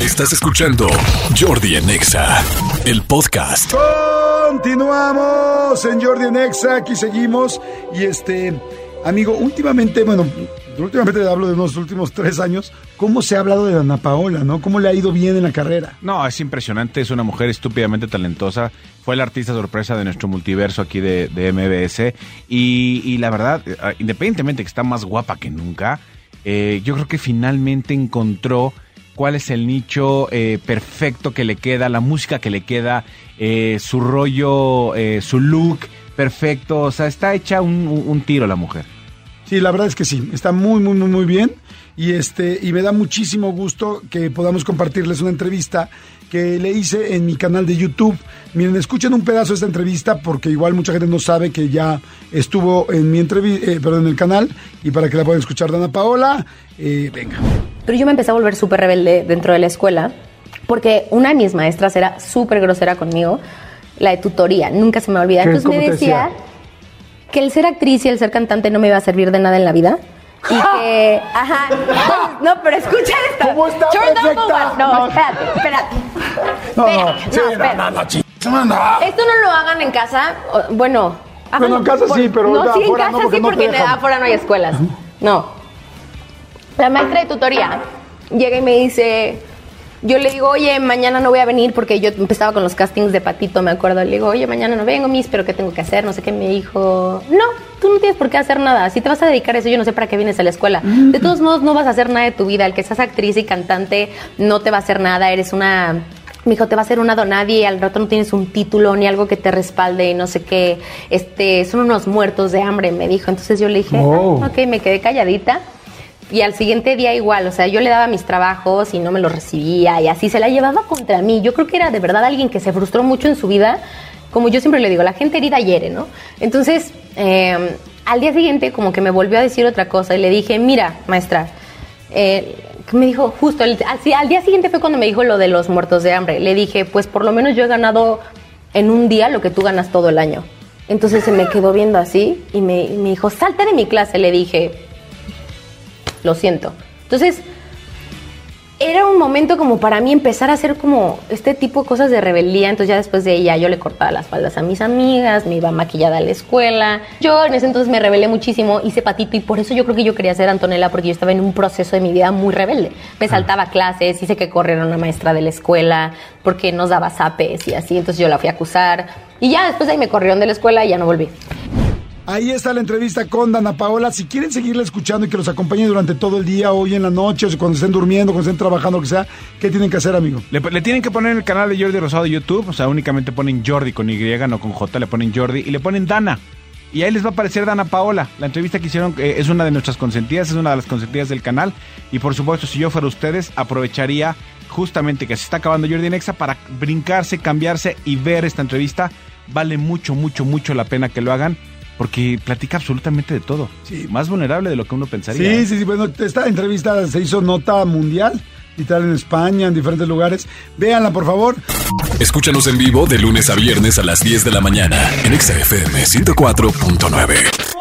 Estás escuchando Jordi Anexa, el podcast. Continuamos en Jordi en Exa, aquí seguimos. Y este, amigo, últimamente, bueno, últimamente hablo de unos últimos tres años, ¿cómo se ha hablado de Ana Paola, no? ¿Cómo le ha ido bien en la carrera? No, es impresionante, es una mujer estúpidamente talentosa. Fue la artista sorpresa de nuestro multiverso aquí de, de MBS. Y, y la verdad, eh, independientemente que está más guapa que nunca, eh, yo creo que finalmente encontró cuál es el nicho eh, perfecto que le queda, la música que le queda, eh, su rollo, eh, su look perfecto. O sea, está hecha un, tiro la mujer. Sí, la verdad es que sí, está muy, muy, muy, muy bien. Y, este, y me da muchísimo gusto que podamos compartirles una entrevista que le hice en mi canal de YouTube. Miren, escuchen un pedazo de esta entrevista porque igual mucha gente no sabe que ya estuvo en mi entrevista, perdón, en el canal y para que la puedan escuchar Dana Paola, venga. Pero yo me empecé a volver súper rebelde dentro de la escuela porque una de mis maestras era súper grosera conmigo, la de tutoría, nunca se me olvida. Entonces me ¿Cómo te decía decía? que el ser actriz y el ser cantante no me iba a servir de nada en la vida. Y que, ajá, no, pero escucha esto. ¿Cómo está perfecta? No, espérate, espérate. No, no, espérate. Esto no lo hagan en casa. Bueno, Bueno, en casa sí, pero no, sí, en casa sí, porque afuera no hay escuelas. No. La maestra de tutoría llega y me dice, yo le digo, oye, mañana no voy a venir porque yo empezaba con los castings de Patito, me acuerdo. Le digo, oye, mañana no vengo, mis, pero ¿qué tengo que hacer? No sé qué. Me dijo, no, tú no tienes por qué hacer nada. Si te vas a dedicar a eso, yo no sé para qué vienes a la escuela. De todos modos, no vas a hacer nada de tu vida. El que seas actriz y cantante no te va a hacer nada. Eres una me dijo, te va a hacer una donadie y al rato no tienes un título ni algo que te respalde y no sé qué. Este, son unos muertos de hambre, me dijo. Entonces yo le dije, Oh. "Ah, ok, me quedé calladita. Y al siguiente día igual, o sea, yo le daba mis trabajos y no me los recibía y así se la llevaba contra mí. Yo creo que era de verdad alguien que se frustró mucho en su vida. Como yo siempre le digo, la gente herida hiere, ¿no? Entonces, eh, al día siguiente como que me volvió a decir otra cosa y le dije, mira, maestra, eh, me dijo justo, el- al, día siguiente fue cuando me dijo lo de los muertos de hambre. Le dije, pues por lo menos yo he ganado en un día lo que tú ganas todo el año. Entonces se me quedó viendo así y me, y me dijo, salta de mi clase. Le dije, lo siento. Entonces, era un momento como para mí empezar a hacer como este tipo de cosas de rebeldía. Entonces ya después de ella yo le cortaba las faldas a mis amigas, me iba maquillada a la escuela. Yo en ese entonces me rebelé muchísimo, hice patito y por eso yo creo que yo quería ser Antonella porque yo estaba en un proceso de mi vida muy rebelde. Me saltaba clases, hice que corriera una maestra de la escuela porque nos daba zapes y así. Entonces yo la fui a acusar y ya después de ahí me corrieron de la escuela y ya no volví. Ahí está la entrevista con Dana Paola. Si quieren seguirla escuchando y que los acompañe durante todo el día, hoy en la noche, o cuando estén durmiendo, cuando estén trabajando, lo que sea, ¿qué tienen que hacer, amigo? Le, le tienen que poner en el canal de Jordi Rosado de YouTube, o sea, únicamente ponen Jordi con Y, no con J, le ponen Jordi y le ponen Dana. Y ahí les va a aparecer Dana Paola. La entrevista que hicieron eh, es una de nuestras consentidas, es una de las consentidas del canal. Y por supuesto, si yo fuera ustedes, aprovecharía justamente que se está acabando Jordi Nexa para brincarse, cambiarse y ver esta entrevista. Vale mucho, mucho, mucho la pena que lo hagan porque platica absolutamente de todo. Sí. Más vulnerable de lo que uno pensaría. Sí, ¿eh? sí, sí. Bueno, esta entrevista se hizo nota mundial, literal en España, en diferentes lugares. Véanla, por favor. Escúchanos en vivo de lunes a viernes a las 10 de la mañana en Exa FM 104.9.